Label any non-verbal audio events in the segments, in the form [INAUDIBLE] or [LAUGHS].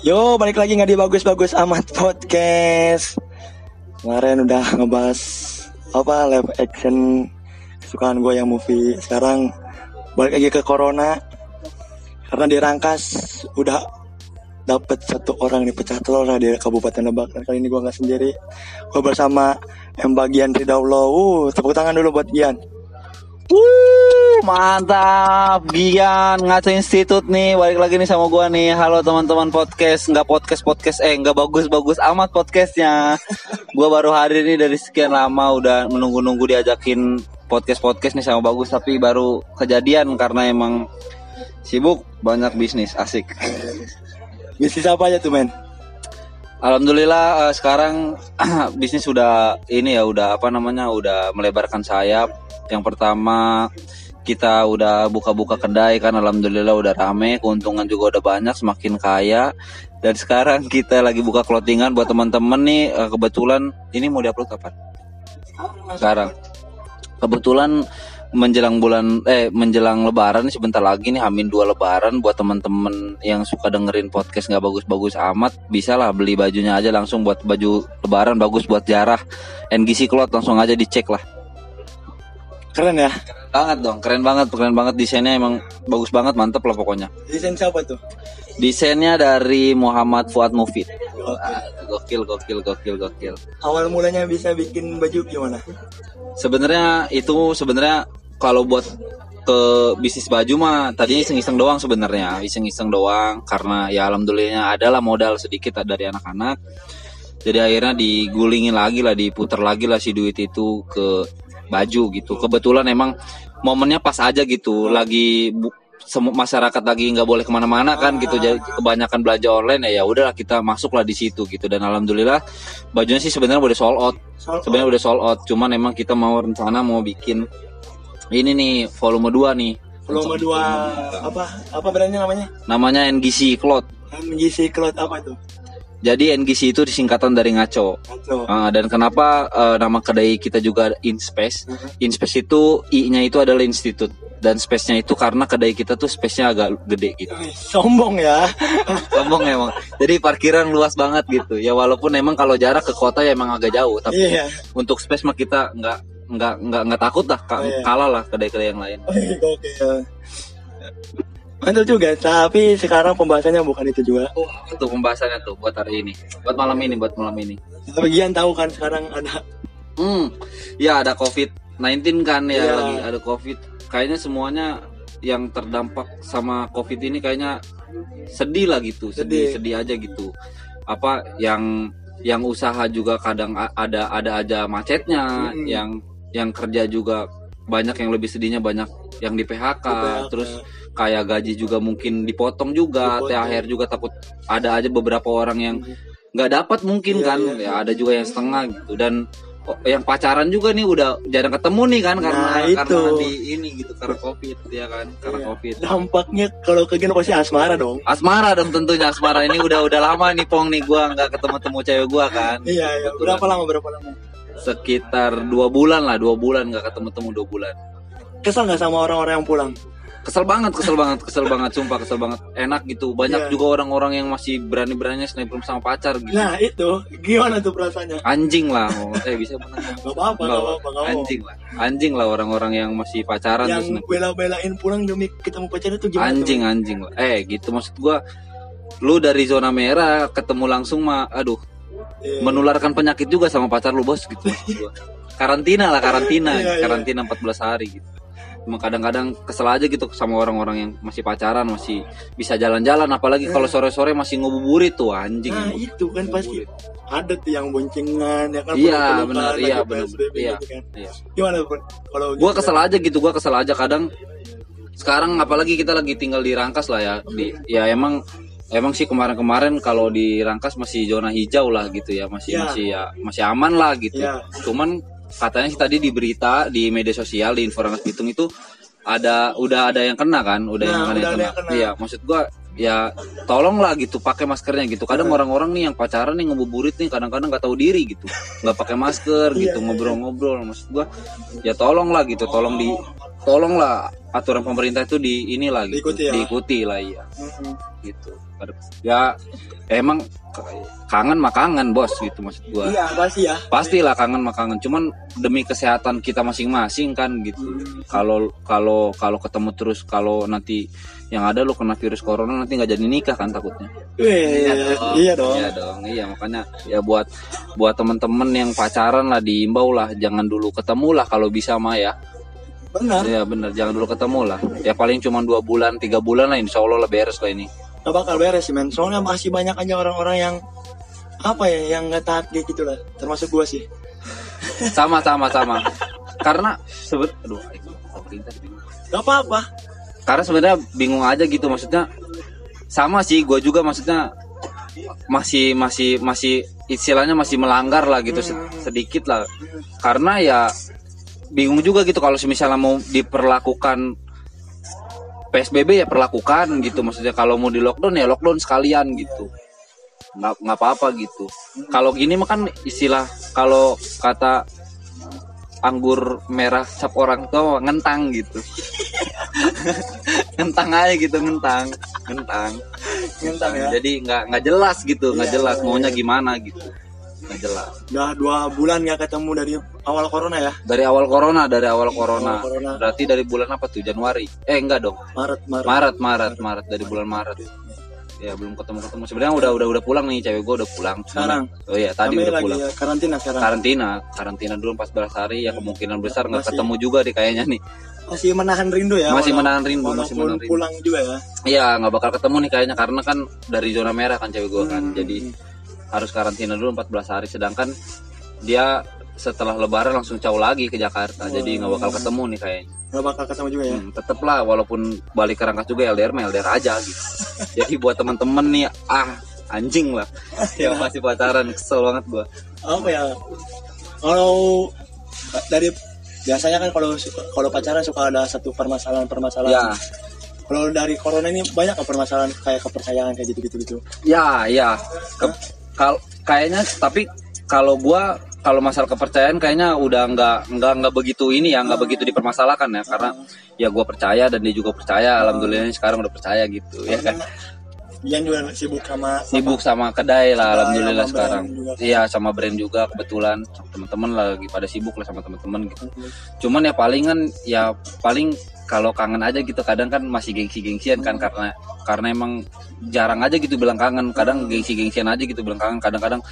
Yo, balik lagi nggak di bagus-bagus amat podcast. Kemarin udah ngebahas apa live action kesukaan gue yang movie. Sekarang balik lagi ke corona karena dirangkas udah dapat satu orang nih pecah telur di Kabupaten Lebak. Dan kali ini gue nggak sendiri. Gue bersama M bagian Ridaulo. Uh, tepuk tangan dulu buat Gian. Wuh, mantap. Gian Ngaco Institut nih. Balik lagi nih sama gua nih. Halo teman-teman podcast. Nggak podcast-podcast Eh nggak bagus-bagus amat podcastnya. Gua baru hadir nih dari sekian lama. Udah menunggu-nunggu diajakin podcast-podcast nih sama Bagus. Tapi baru kejadian Karena emang sibuk Banyak bisnis. Asik. Bisnis apa aja tuh men? Alhamdulillah eh, sekarang [CLEARS THROAT] bisnis sudah ini ya udah apa namanya udah melebarkan sayap. Yang pertama kita udah buka-buka kedai kan alhamdulillah udah rame, keuntungan juga udah banyak, semakin kaya. Dan sekarang kita lagi buka clothingan buat teman-teman nih eh, kebetulan ini mau diupload kapan? Sekarang. Kebetulan menjelang bulan eh menjelang lebaran sebentar lagi nih Hamin dua lebaran buat teman-teman yang suka dengerin podcast nggak bagus-bagus amat bisa lah beli bajunya aja langsung buat baju lebaran bagus buat jarah NGC Cloth langsung aja dicek lah Keren ya. banget dong keren banget keren banget. Desainnya emang bagus banget mantep lah pokoknya. Desain siapa tuh? desainnya dari Muhammad Fuad Mufid. Gokil gokil gokil gokil. Awal mulanya bisa bikin baju gimana? sebenarnya itu sebenarnya kalau buat ke bisnis baju mah tadinya iseng-iseng doang sebenarnya. Iseng-iseng doang karena ya alhamdulillahnya adalah modal sedikit dari anak-anak. Jadi akhirnya digulingin lagi lah diputar lagi lah si duit itu ke baju gitu. Kebetulan emang momennya pas aja gitu. Lagi bu- semu- masyarakat lagi nggak boleh ke mana-mana kan gitu. Jadi kebanyakan belanja online ya ya udahlah kita masuklah di situ gitu. Dan alhamdulillah bajunya sih sebenarnya udah sold out. Sebenarnya udah sold out. Cuman emang kita mau rencana mau bikin ini nih volume 2 nih. Volume 2 apa apa brandnya namanya? namanya NGC Cloth. MGC Cloth apa tuh? Jadi NGC itu disingkatan dari ngaco. Atau Ah, dan kenapa eh, nama kedai kita juga InSpace? InSpace itu I-nya itu adalah institut. Dan space-nya itu karena kedai kita tuh space-nya agak gede gitu. Sombong ya. [LAUGHS] sombong emang. Jadi parkiran luas banget gitu. Ya walaupun emang kalau jarak ke kota ya emang agak jauh tapi Iya. untuk space mah kita nggak nggak nggak nggak takut lah Oh, iya. kalah lah kedai-kedai yang lain. Oke. Mantul juga, tapi sekarang pembahasannya bukan itu juga. Oh, itu pembahasannya tuh buat hari ini. Buat malam ini, buat malam ini. Bagian tahu kan sekarang ada Hmm. Ya ada COVID-19 kan ya Iya. lagi ada COVID. Kayaknya semuanya yang terdampak sama COVID ini kayaknya sedih lah gitu, sedih, Sedih. sedih aja gitu. Apa yang yang usaha juga kadang ada ada aja macetnya, Mm-mm. yang yang kerja juga banyak yang lebih sedihnya banyak yang di PHK, PHK. terus kayak gaji juga mungkin dipotong juga, Dipotong. THR juga takut ada aja beberapa orang yang nggak dapat mungkin Iya, kan iya. ya ada juga yang setengah gitu dan oh, yang pacaran juga nih udah jarang ketemu nih kan karena Nah, karena itu. di ini gitu karena covid ya kan karena Iya. covid dampaknya kalau ke gini pasti asmara dong. asmara dong tentunya asmara ini udah udah lama nih pong nih gua nggak ketemu temu cewek gua kan Iya, iya. Kebetulan Berapa lama berapa lama? Sekitar dua bulan lah dua bulan nggak ketemu temu dua bulan Kesel nggak sama orang-orang yang pulang? kesel banget kesel banget kesel banget sumpah kesel banget enak gitu banyak Iya. juga orang-orang yang masih berani beraninya snapgram sama pacar gitu Nah itu gimana tuh perasaannya? anjing lah oh, eh bisa bener [LAUGHS] Gak apa-apa, Nggak, gak apa-apa, anjing lah anjing lah orang-orang yang masih pacaran Yang bela-belain pulang demi ketemu pacar itu gimana? anjing tuh? anjing lah eh gitu maksud gua lu dari zona merah ketemu langsung mah aduh Iya. menularkan penyakit juga sama pacar lu bos gitu karantina lah karantina Iya, iya. karantina 14 hari gitu Cuma kadang-kadang kesel aja gitu sama orang-orang yang masih pacaran masih bisa jalan-jalan apalagi kalau sore-sore masih ngububurit tuh anjing Nah emang. itu kan pasti ada tuh yang boncengan ya kan Iya, benar, iya, benar, iya. gitu kan. Iya. Gimana kalau gua gitu? kesel aja gitu gua kesel aja kadang sekarang apalagi kita lagi tinggal di Rangkas lah ya di ya emang emang sih kemarin-kemarin kalau di Rangkas masih zona hijau lah gitu ya masih Iya. masih ya masih aman lah gitu Iya. cuman katanya sih tadi di berita di media sosial di info Rangkas Bitung itu ada udah ada yang kena kan udah Nah, yang udah yang kena. yang kena. iya maksud gua ya tolonglah gitu pakai maskernya gitu kadang orang-orang nih yang pacaran nih ngebuburit nih kadang-kadang nggak tahu diri gitu nggak pakai masker Iya, gitu ngobrol-ngobrol maksud gua ya tolonglah gitu tolong di tolonglah aturan pemerintah itu di inilah gitu Diikuti ya. diikuti lah Mm-mm. gitu ya emang kangen mah kangen bos gitu maksud gua. Iya pasti ya. pastilah kangen mah kangen cuman demi kesehatan kita masing-masing kan gitu. Kalau kalau kalau ketemu terus kalau nanti yang ada lu kena virus corona nanti nggak jadi nikah kan takutnya. Wih, iya dong. iya dong. Iya makanya ya buat buat temen-temen yang pacaran lah diimbau lah jangan dulu ketemu lah kalau bisa mah ya Benar. Iya bener jangan dulu ketemu lah ya paling cuma dua bulan tiga bulan lah insya Allah lah beres lah ini Gak bakal beres sih men. Soalnya masih banyak aja orang-orang yang apa ya yang nggak taat gitu lah. Termasuk gua sih. [LAUGHS] sama sama sama karena sebet aduh pemerintah. Gak apa-apa. karena sebenarnya bingung aja gitu maksudnya sama sih gue juga maksudnya masih masih masih istilahnya masih melanggar lah gitu se- sedikit lah karena ya bingung juga gitu kalau misalnya mau diperlakukan PSBB ya perlakukan gitu. Maksudnya kalau mau di lockdown ya lockdown sekalian gitu. Nggak nggak apa-apa gitu. Kalau gini mah kan istilah kalau kata anggur merah cap orang tua ngentang gitu. [LAUGHS] Ngentang aja gitu ngentang ngentang. Ngentang ya. jadi nggak nggak jelas gitu nggak Iya, jelas iya, maunya iya. gimana gitu nggak jelas Udah dua bulan nggak ketemu dari awal corona ya. dari awal corona dari awal corona Awal corona. berarti dari bulan apa tuh Januari eh enggak dong Maret Maret. Maret Maret Maret dari bulan Maret ya belum ketemu ketemu sebenarnya udah udah udah pulang nih cewek gue udah pulang Sekarang? oh iya tadi Kami udah lagi pulang ya, karantina sekarang. karantina karantina dulu 14 hari ya kemungkinan besar nggak ketemu juga deh kayaknya nih Masih menahan rindu ya. Masih walau- menahan rindu, masih menahan rindu. pulang juga ya. Iya nggak bakal ketemu nih kayaknya karena kan dari zona merah kan cewek gue kan Hmm. jadi harus karantina dulu 14 hari sedangkan dia setelah lebaran langsung jauh lagi ke Jakarta jadi nggak bakal ketemu nih kayaknya Gak bakal ketemu juga ya. hmm, tetep lah walaupun balik ke Rangkas juga LDR mah LDR aja gitu [LAUGHS] jadi buat temen-temen nih ah anjing lah [LAUGHS] yang masih pacaran kesel banget gua Apa ya? Kalau dari biasanya kan kalau kalau pacaran suka ada satu permasalahan-permasalahan. ya Kalau dari corona ini banyak permasalahan kayak kepercayaan kayak gitu-gitu gitu. ya ya Ke- kal- kayaknya tapi kalau gua kalau masalah kepercayaan kayaknya udah nggak nggak nggak begitu ini ya nggak begitu dipermasalahkan ya. Karena ya gua percaya dan dia juga percaya. Alhamdulillah sekarang udah percaya gitu ya kan Ian juga sibuk sama sibuk sama kedai lah alhamdulillah sama sekarang. juga. iya sama brand juga kebetulan. Sama teman-teman lagi pada sibuk lah sama teman-teman gitu. Cuman ya palingan ya paling kalau kangen aja gitu kadang kan masih gengsi-gengsian kan karena karena emang jarang aja gitu bilang kangen. Kadang gengsi-gengsian aja gitu bilang kangen. Kadang-kadang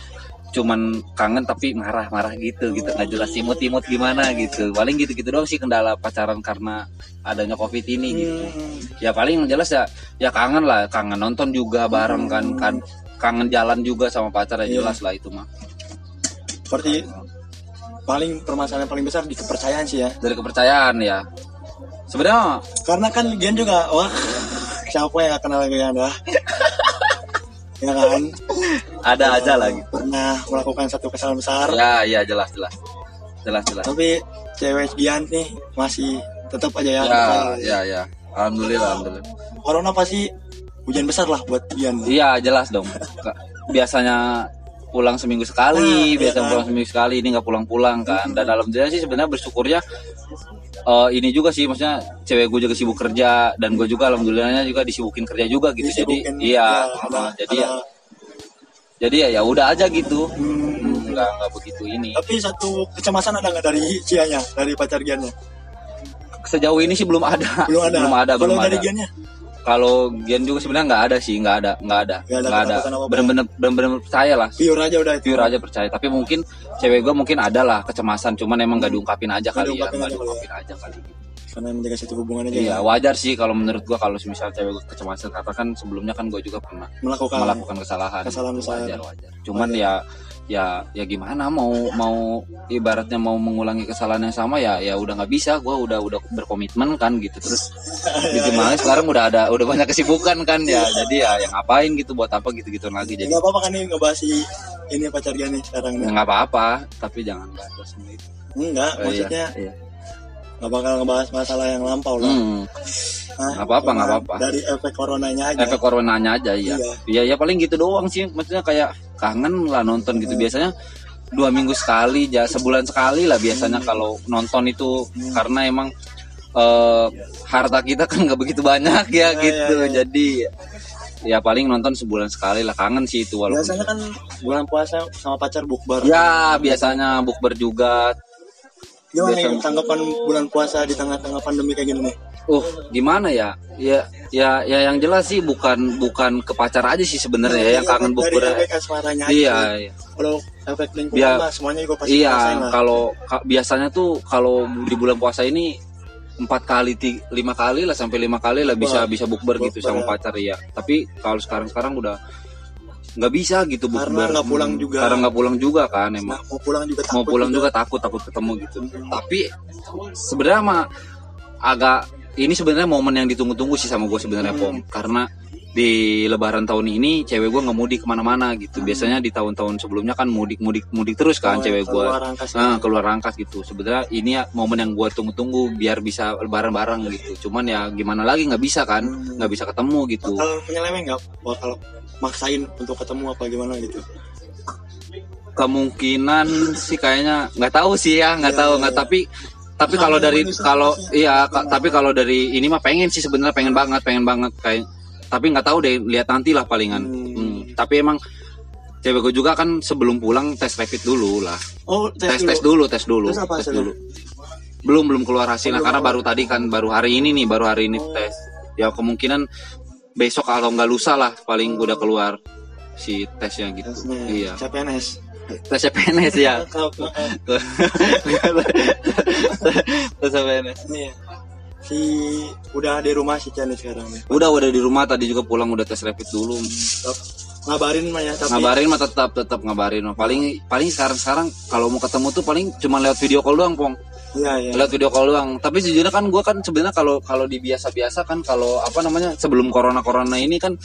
cuman kangen tapi marah-marah gitu gitu. Nggak jelas imut-imut gimana gitu. Paling gitu-gitu doang sih kendala pacaran karena adanya covid ini gitu. Hmm, ya paling yang jelas ya ya kangen lah. Kangen nonton juga bareng kan kan. Kangen jalan juga sama pacar ya Iya. jelas lah itu mah. Seperti paling permasalahan paling besar di kepercayaan sih ya. dari kepercayaan ya. Sebenarnya Karena kan Gian juga wah siapa yang kenal Gian dah. [LAUGHS] ya kan? Ada aja lah gitu. Pernah melakukan satu kesalahan besar. Ya ya jelas jelas. Jelas jelas. Tapi cewek Gian nih masih tetap aja ya, ya ya ya. Alhamdulillah alhamdulillah. Corona pasti hujan besar lah buat Gian iya jelas dong. Biasanya pulang seminggu sekali Ah, biasa iya kan. pulang seminggu sekali ini nggak pulang-pulang kan. Dan alhamdulillah sih sebenarnya bersyukurnya eh, ini juga sih maksudnya cewek gue juga sibuk kerja dan gue juga alhamdulillahnya juga disibukin kerja juga gitu. Jadi Disibukin, iya ya, ada- jadi ya jadi ya ya udah aja gitu. Hmm, nggak nggak begitu ini. Tapi satu kecemasan ada nggak dari Cianya dari pacar Giannya? Sejauh ini sih belum ada. Belum ada. Belum ada kalau belum dari ada. Giannya kalau Gian juga sebenarnya nggak ada sih nggak ada nggak ada. Nggak ada nggak ada. bener-bener bener-bener percaya lah. Pure aja udah itu. Pure aja percaya. Tapi mungkin cewek gue mungkin ada lah kecemasan cuman emang gak diungkapin aja Nggak kali ya diungkapin nggak aja kali ya. diungkapin aja kali. Karena menjaga satu hubungan aja iya ya. wajar sih kalau menurut gua kalau misal cewek gue kecemasan karena kan sebelumnya kan gue juga pernah melakukan. melakukan kesalahan. Kesalahan wajar wajar. Cuman ya ya ya gimana mau mau ibaratnya mau mengulangi kesalahan yang sama ya ya udah nggak bisa. Gua udah udah berkomitmen kan gitu. Terus gitu makanya sekarang udah ada udah banyak kesibukan kan ya. Jadi ya yang ngapain gitu buat apa gitu gitu lagi. Jadi nggak apa-apa kan nih ngebahas ini pacar Gian nih sekarang nggak apa-apa tapi jangan bahas semua itu. Enggak Oh, iya, maksudnya iya. Nggak bakal ngebahas masalah yang lampau lah Hmm. Hah? nggak apa-apa nggak apa-apa Dari efek coronanya aja. efek coronanya aja iya Iya. iya ya paling gitu doang sih maksudnya kayak kangen lah nonton gitu biasanya dua minggu sekali ya sebulan sekali lah biasanya kalau nonton itu karena emang eh, harta kita kan nggak begitu banyak ya Iya, gitu iya, iya. jadi ya paling nonton sebulan sekali lah kangen sih itu walaupun Biasanya kan bulan puasa sama pacar bukber. ya biasanya bukber juga Gimana nih tanggapan bulan puasa di tengah-tengah pandemi kayak gini nih? Uh, gimana ya? Ya, ya, ya yang jelas sih bukan bukan ke pacar aja sih sebenarnya ya, yang kangen bukber. Iya, iya. Kalau efek lingkungan mah semuanya juga pasti Iya, lah. kalau ka- biasanya tuh kalau di bulan puasa ini empat kali, lima kali lah sampai lima kali lah bisa Wah, bisa bukber gitu sama ya. pacar ya. Tapi kalau sekarang sekarang udah nggak bisa gitu Karena bukber. nggak pulang Hmm, juga. Karena nggak pulang juga kan emang. Nah, mau pulang juga takut Mau pulang juga takut takut ketemu gitu. Tapi sebenarnya mah agak ini sebenarnya momen yang ditunggu-tunggu sih sama gue sebenarnya Hmm. pom karena di lebaran tahun ini cewek gue nggak mudik ke mana-mana gitu biasanya di tahun-tahun sebelumnya kan mudik mudik mudik terus kan Oh, cewek gue. Nah, keluar rangkas gitu. Sebenarnya ini ya momen yang gue tunggu-tunggu biar bisa lebaran bareng gitu. Cuman ya gimana lagi nggak bisa kan, Hmm. nggak bisa ketemu gitu. Bakal penyeleweng nggak? Bakal maksain untuk ketemu apa gimana gitu? Kemungkinan sih kayaknya nggak tahu sih ya, nggak Iya, tahu iya, nggak. iya. Tapi tapi Sama kalau dari kalau iya, ka- tapi kalau dari ini mah pengen sih sebenarnya pengen banget, pengen banget kayak. Tapi nggak tahu deh, lihat nanti lah palingan. Hmm. Hmm, Tapi emang cewek gue juga kan sebelum pulang tes rapid dulu lah. Oh, tes tes dulu tes dulu Terus apa tes dulu belum belum keluar hasilnya Oh, karena baru tadi kan baru hari ini nih baru hari ini Oh. tes ya kemungkinan besok kalau nggak lusa lah paling udah keluar si tesnya gitu Tesnya. iya CPNS. tesnya PNS ya tes PNS [LAUGHS] Iya. Si udah di rumah si Cani sekarang nih. udah udah di rumah tadi juga pulang udah tes rapid dulu Tetap ngabarin mah ya tapi ngabarin mah tetap tetap ngabarin mah. paling paling sekarang sekarang kalau mau ketemu tuh paling cuma lewat video call doang pong Iya iya. Lihat video call doang. Tapi sejujurnya kan gue kan sebenarnya kalau kalau di biasa-biasa kan kalau apa namanya sebelum corona corona ini kan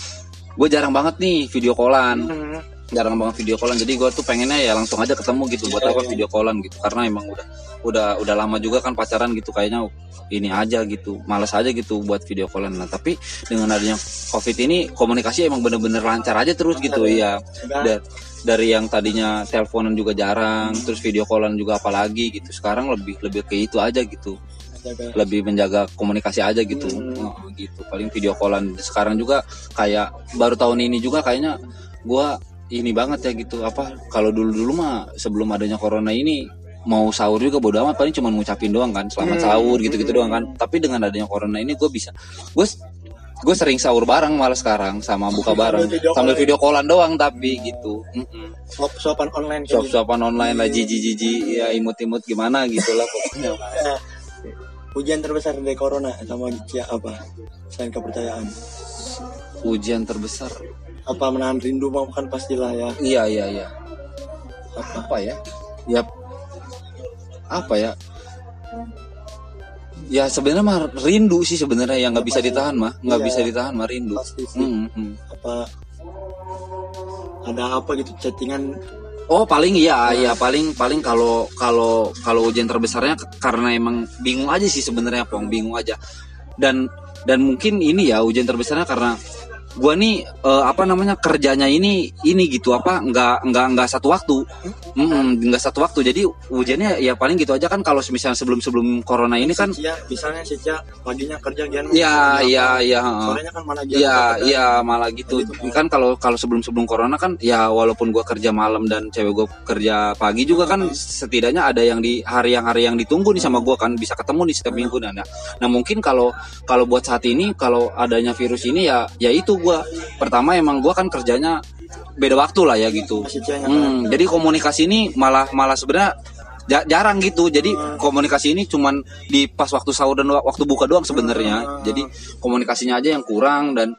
gue jarang banget nih video callan, Hmm. Jarang banget video callan. Jadi gue tuh pengennya ya langsung aja ketemu gitu. Buat Iya, apa iya. video callan gitu? Karena emang udah udah udah lama juga kan pacaran gitu kayaknya ini aja gitu, malas aja gitu buat video callan. Nah tapi dengan adanya covid ini komunikasi emang bener-bener lancar aja terus gitu ya. Udah. Da- dari yang tadinya teleponan juga jarang, terus video callan juga apalagi gitu. Sekarang lebih lebih ke itu aja gitu Jaga. lebih menjaga komunikasi aja gitu Hmm. Oh, gitu paling video callan sekarang juga kayak baru tahun ini juga kayaknya gua ini banget ya gitu apa kalau dulu dulu mah sebelum adanya corona ini mau sahur juga bodo amat paling cuma ngucapin doang kan selamat Hmm. sahur gitu gitu doang kan tapi dengan adanya corona ini gue bisa gue gue sering sahur bareng malah sekarang sama buka bareng video sambil video callan doang tapi gitu. Swap swapan online gitu. suap-suapan online lah jiji jiji ya imut-imut gimana gitu lah pokoknya Eh, [LAUGHS] Ujian terbesar dari corona sama Cia apa? Selain kepercayaan. ujian terbesar Apa menahan rindu mau kan pastilah ya. Iya iya iya. Apa? Apa ya? Ya apa ya? Ya sebenarnya mah rindu sih sebenarnya yang nggak bisa ditahan mah, nggak Iya. bisa ditahan mah rindu. Pasti sih. Hmm, hmm. Apa ada apa gitu chattingan Oh paling iya, iya paling paling kalau kalau kalau ujian terbesarnya karena emang bingung aja sih sebenarnya pong bingung aja dan dan mungkin ini ya ujian terbesarnya karena gua nih eh, apa namanya kerjanya ini ini gitu apa nggak nggak nggak satu waktu. Mm-mm, nggak satu waktu. Jadi ujiannya ya paling gitu aja kan kalau misalnya sebelum sebelum corona ini kan Cia, misalnya si Cia paginya kerja gian Iya iya iya heeh. sorenya kan mana Iya, iya malah gitu. Kan kalau kalau sebelum-sebelum corona kan ya walaupun gua kerja malam dan cewek gua kerja pagi juga kan setidaknya ada yang di hari yang hari yang ditunggu nih sama gua kan bisa ketemu nih setiap minggu. Nah. Nah, nah mungkin kalau kalau buat saat ini kalau adanya virus ini ya ya itu gua pertama emang gua kan kerjanya beda waktu lah ya gitu. Hmm, jadi komunikasi ini malah malah sebenarnya ja- jarang gitu. Jadi komunikasi ini cuman di pas waktu sahur dan wa- waktu buka doang sebenarnya. Jadi komunikasinya aja yang kurang dan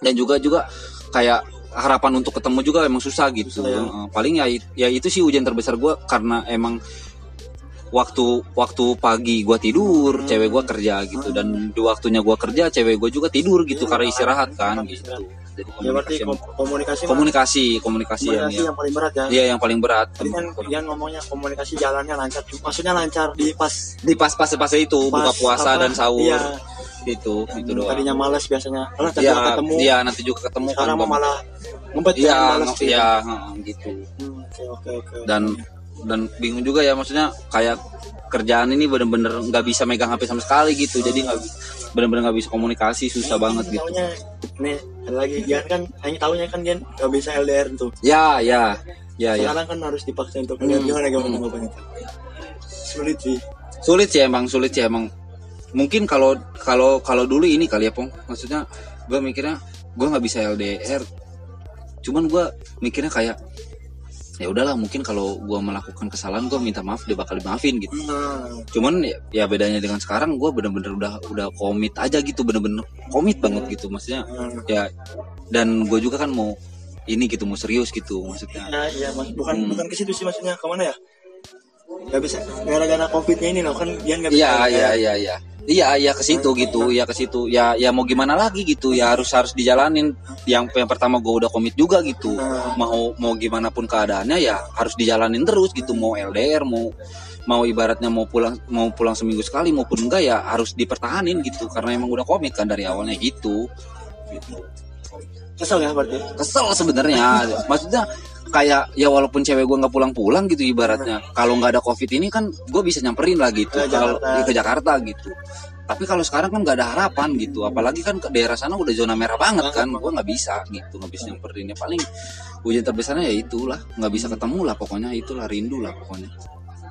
dan juga juga kayak harapan untuk ketemu juga emang susah gitu. Susah, ya. Paling ya ya itu sih ujian terbesar gua karena emang waktu waktu pagi gua tidur, Hmm. cewek gua kerja gitu dan di waktunya gua kerja, cewek gua juga tidur gitu Iya, karena istirahat kan gitu. Jadi ya berarti komunikasi kom- komunikasi mah- komunikasi komunikasi yang komunikasi yang paling berat ya Iya yang paling berat. tadi kan Ian ngomongnya komunikasi jalannya lancar maksudnya lancar di pas Di pas pas pas itu buka pas puasa apa, dan sahur. iya, itu itu doang tadinya malas biasanya tadi Iya, ketemu iya nanti juga ketemu sekarang Bang. malah ngumpet iya ya, malas sih. iya heeh, gitu Hmm, oke oke oke dan dan bingung juga ya maksudnya kayak kerjaan ini bener-bener nggak bisa megang HP sama sekali gitu. Jadi nggak bener-bener nggak bisa komunikasi susah banget gitu. Taunya nih ada lagi Gian kan hanya tahunya kan Gian gak bisa LDR tuh. Ya ya ya ya. Sekarang kan harus dipaksa untuk LDR Hmm. gimana gimana Hmm. sulit sih. Sulit sih emang sulit sih emang. Mungkin kalau kalau kalau dulu ini kali ya pong. Maksudnya gue mikirnya gue nggak bisa LDR cuman gue mikirnya kayak ya udahlah mungkin kalau gue melakukan kesalahan gue minta maaf dia bakal dimaafin gitu. Nah. Cuman ya, ya bedanya dengan sekarang gue bener-bener udah udah komit aja gitu bener-bener komit banget gitu. Maksudnya nah, ya dan gue juga kan mau ini gitu mau serius gitu maksudnya. Nah iya mas. Bukan Hmm. bukan ke situ sih maksudnya. Ke mana ya? Gak bisa gara-gara covidnya ini loh kan Gian gak bisa Iya LDR. iya iya iya. Iya iya ke situ gitu, ya ke situ. Ya ya mau gimana lagi gitu. Ya harus harus dijalanin. Yang yang pertama gue udah komit juga gitu. Mau mau gimana pun keadaannya ya harus dijalanin terus gitu. Mau LDR mau mau ibaratnya mau pulang mau pulang seminggu sekali maupun enggak ya harus dipertahanin gitu karena emang udah komit kan dari awalnya gitu. gitu. kesel ya berarti Kesel sebenarnya. Maksudnya kayak ya walaupun cewek gue nggak pulang-pulang gitu ibaratnya. Kalau nggak ada covid ini kan gue bisa nyamperin lah gitu Ke kalau ke Jakarta gitu. Tapi kalau sekarang kan nggak ada harapan gitu apalagi kan ke daerah sana udah zona merah banget kan gue nggak bisa gitu nggak bisa nyamperin. Ya paling ujian terbesarnya ya itulah nggak bisa ketemu lah pokoknya itulah rindu lah pokoknya.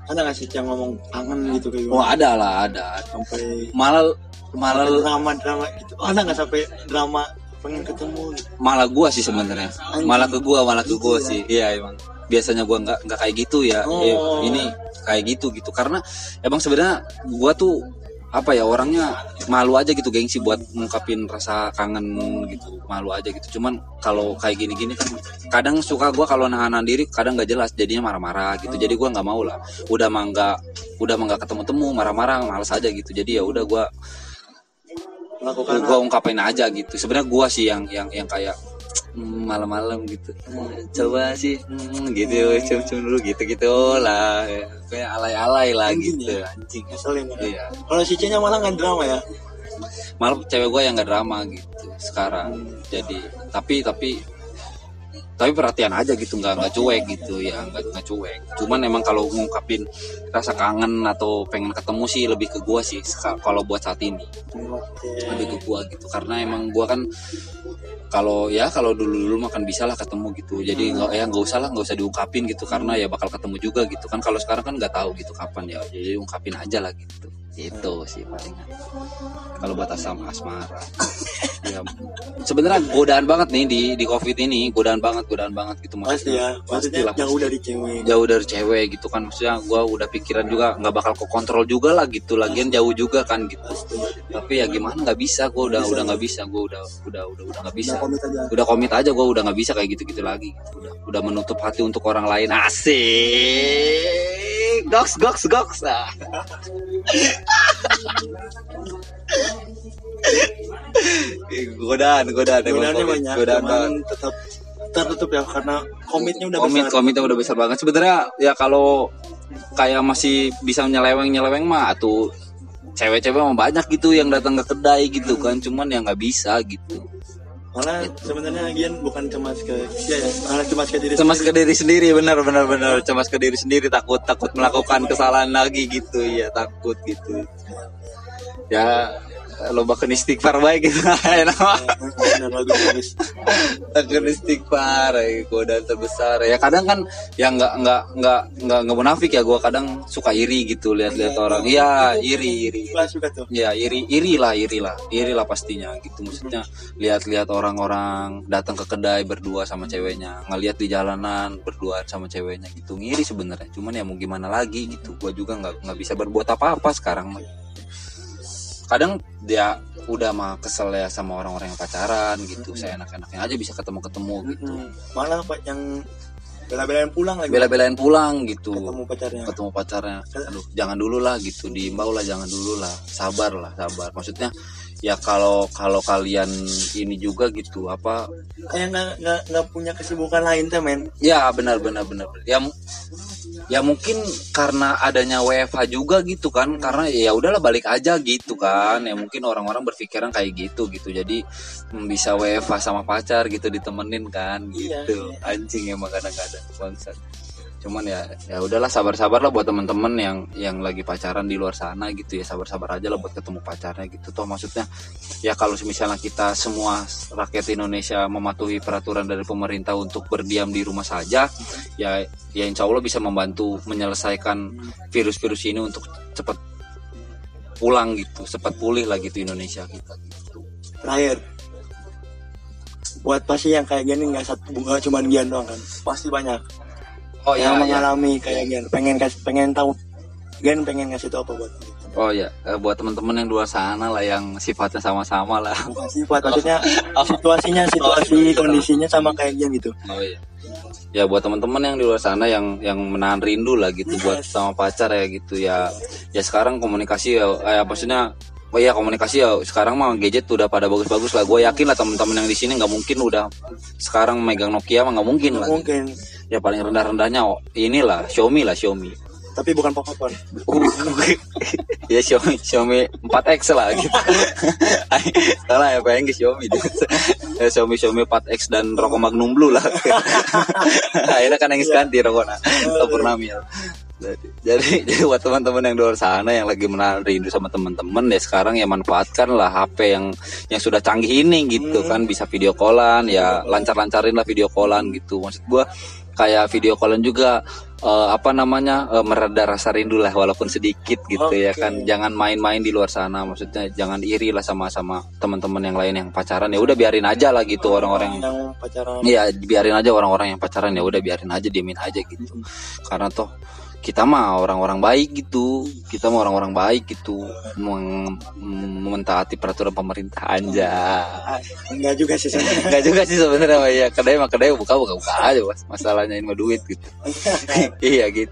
Ada gak sih yang ngomong kangen gitu kayak oh ada lah ada. Sampai malah malah drama drama gitu. Oh, ada nggak sampai drama pengen ketemu. Gitu? malah gua sih sebenarnya. Malah ke gua malah ke gua sih. Iya emang. Biasanya gua nggak nggak kayak gitu ya. Oh. Eh, ini kayak gitu gitu. Karena emang sebenarnya gua tuh apa ya orangnya malu aja gitu gengsi buat ngungkapin rasa kangen gitu. Malu aja gitu. Cuman kalau kayak gini-gini kan kadang suka gua kalau nahan diri kadang nggak jelas. Jadinya marah-marah gitu. Jadi gua nggak mau lah. Udah mah nggak udah mah nggak ketemu temu marah-marah males aja gitu. Jadi ya udah gua melakukan gua ungkapin aja gitu. Sebenarnya gua sih yang yang yang kayak hmm, malam-malam gitu. Coba sih. Hmm, gitu cium-cium dulu gitu gitu lah kayak alay-alay lah Anjing gitu. ya? anjing ngeselin ya. iya. Kalau si C-nya malah nggak drama ya? Malah cewek gua yang gak drama gitu sekarang. Jadi tapi tapi tapi perhatian aja gitu nggak nggak cuek gitu ya nggak nggak cuek. Cuman emang kalau ngungkapin rasa kangen atau pengen ketemu sih lebih ke gua sih kalau buat saat ini. Lebih ke gua gitu karena emang gua kan kalau ya kalau dulu dulu makan bisa lah ketemu gitu. Jadi nggak ya nggak usah lah nggak usah diungkapin gitu karena ya bakal ketemu juga gitu. Kan kalau sekarang kan nggak tahu gitu kapan ya. Jadi ungkapin aja lah gitu itu sih palingan kalau buat asam asmara. [LAUGHS] Ya sebenarnya godaan banget nih di di covid ini. Godaan banget godaan banget gitu pasti ya. Maksudnya Pastilah, jauh pasti. dari cewek. Jauh dari cewek gitu kan. Maksudnya gua udah pikiran juga nggak bakal ke kontrol juga lah gitu. Lagian jauh juga kan gitu. Tapi ya gimana? Nggak bisa. Gua udah Bisa, udah ya? nggak bisa. Gua udah udah udah udah nggak bisa. Udah komit aja. Gua udah nggak bisa kayak gitu gitu lagi. Udah udah menutup hati untuk orang lain. Asik goks goks goks. Ah. godaan godaan komit. banyak godaan banget. tetap tertutup ya karena komitnya udah komit besar. komitnya udah besar banget. Sebenarnya ya kalau kayak masih bisa nyeleweng nyeleweng mah tuh cewek-cewek mah banyak gitu yang datang ke kedai gitu kan. Cuman ya nggak bisa gitu malah sebenarnya Gian bukan cemas ke dia ya malah cemas ke diri cemas ke diri sendiri benar benar benar. Cemas ke diri sendiri takut takut melakukan kesalahan lagi gitu. Ya takut gitu. Ya lomba ke istighfar baik gitu. Enak bagus bagus Takut istighfar ya, godaan terbesar. Ya kadang kan ya nggak nggak nggak nggak nggak munafik ya. Gue kadang suka iri gitu lihat-lihat orang. iya. Iri iri. Tuh. Ya iri iri lah iri lah. Iri lah pastinya gitu. Maksudnya lihat-lihat orang-orang datang ke kedai berdua sama ceweknya. Ngelihat di jalanan berdua sama ceweknya gitu. Ngiri sebenarnya. Cuman ya mau gimana lagi gitu. Gua juga nggak nggak bisa berbuat apa-apa sekarang. Kadang dia udah mah kesel ya sama orang-orang yang pacaran gitu saya enak-enaknya aja bisa ketemu-ketemu gitu. Malah pak yang bela-belain pulang lagi. Bela-belain pulang gitu. Ketemu pacarnya. Ketemu pacarnya. Aduh jangan dulu lah gitu diimbau lah jangan dulu lah. Sabar lah sabar. Maksudnya ya kalau kalau kalian ini juga gitu apa? Kayak nggak nggak nggak punya kesibukan lain tuh men? Ya benar benar benar. Ya ya mungkin karena adanya WFH juga gitu kan karena ya udahlah balik aja gitu kan. Ya mungkin orang-orang berpikiran kayak gitu gitu. Jadi bisa WFH sama pacar gitu ditemenin kan Iya, gitu. anjing emang kadang-kadang bangsat cuman ya ya udahlah sabar-sabar lah buat temen-temen yang yang lagi pacaran di luar sana gitu ya. Sabar-sabar aja lah buat ketemu pacarnya gitu. Toh maksudnya ya kalau misalnya kita semua rakyat Indonesia mematuhi peraturan dari pemerintah untuk berdiam di rumah saja ya ya insya Allah bisa membantu menyelesaikan virus-virus ini untuk cepat pulang gitu cepat pulih lah gitu Indonesia kita gitu. Terakhir. Buat pasti yang kayak gini nggak satu bunga cuman Gian doang kan? Pasti banyak oh yang ya, ya. mengalami kayak Gian pengen kasih pengen tahu Gian pengen ngasih tahu apa buat oh ya Eh, buat teman-teman yang di luar sana lah yang sifatnya sama-sama lah [LAUGHS] bukan sifat maksudnya situasinya situasi kondisinya sama kayak Gian gitu Oh iya. Ya buat teman-teman yang di luar sana yang yang menahan rindu lah gitu buat sama pacar ya gitu ya. Ya sekarang komunikasi ya eh, maksudnya Oh iya komunikasi ya sekarang mah gadget udah pada bagus-bagus lah. Gue yakin lah teman-teman yang di sini nggak mungkin udah sekarang megang Nokia mah nggak mungkin lah. mungkin Ya paling rendah-rendahnya oh, inilah Xiaomi lah Xiaomi. tapi bukan Pokemon [LAUGHS] ya Xiaomi Xiaomi 4X lah gitu. [LAUGHS] Salah ya pengen ke Xiaomi. [LAUGHS] ya, Xiaomi Xiaomi 4X dan rokok Magnum Blue lah. Akhirnya kan yang ganti rokoknya. Purnamil. Jadi, jadi [LAUGHS] jadi buat teman-teman yang di luar sana yang lagi menahan rindu sama teman-teman ya sekarang ya manfaatkan lah HP yang yang sudah canggih ini gitu kan. Bisa video callan ya lancar-lancarin lah video callan gitu. Maksud gua kayak video callan juga eh, apa namanya eh, mereda rasa rindu lah walaupun sedikit gitu ya Oke. kan. Jangan main-main di luar sana maksudnya jangan iri lah sama-sama teman-teman yang lain yang pacaran. Ya udah biarin aja lah gitu orang-orang yang yang pacaran. Iya, biarin aja orang-orang yang pacaran ya udah biarin aja diemin aja gitu. Karena toh kita mah orang-orang baik gitu. Kita mah orang-orang baik gitu. Meng- mentaati peraturan pemerintah aja. Enggak juga sih sebenarnya Enggak juga sih sebenarnya ya kedai mah kedai buka buka buka aja mas masalahnya ini mah duit gitu [LAUGHS] iya gitu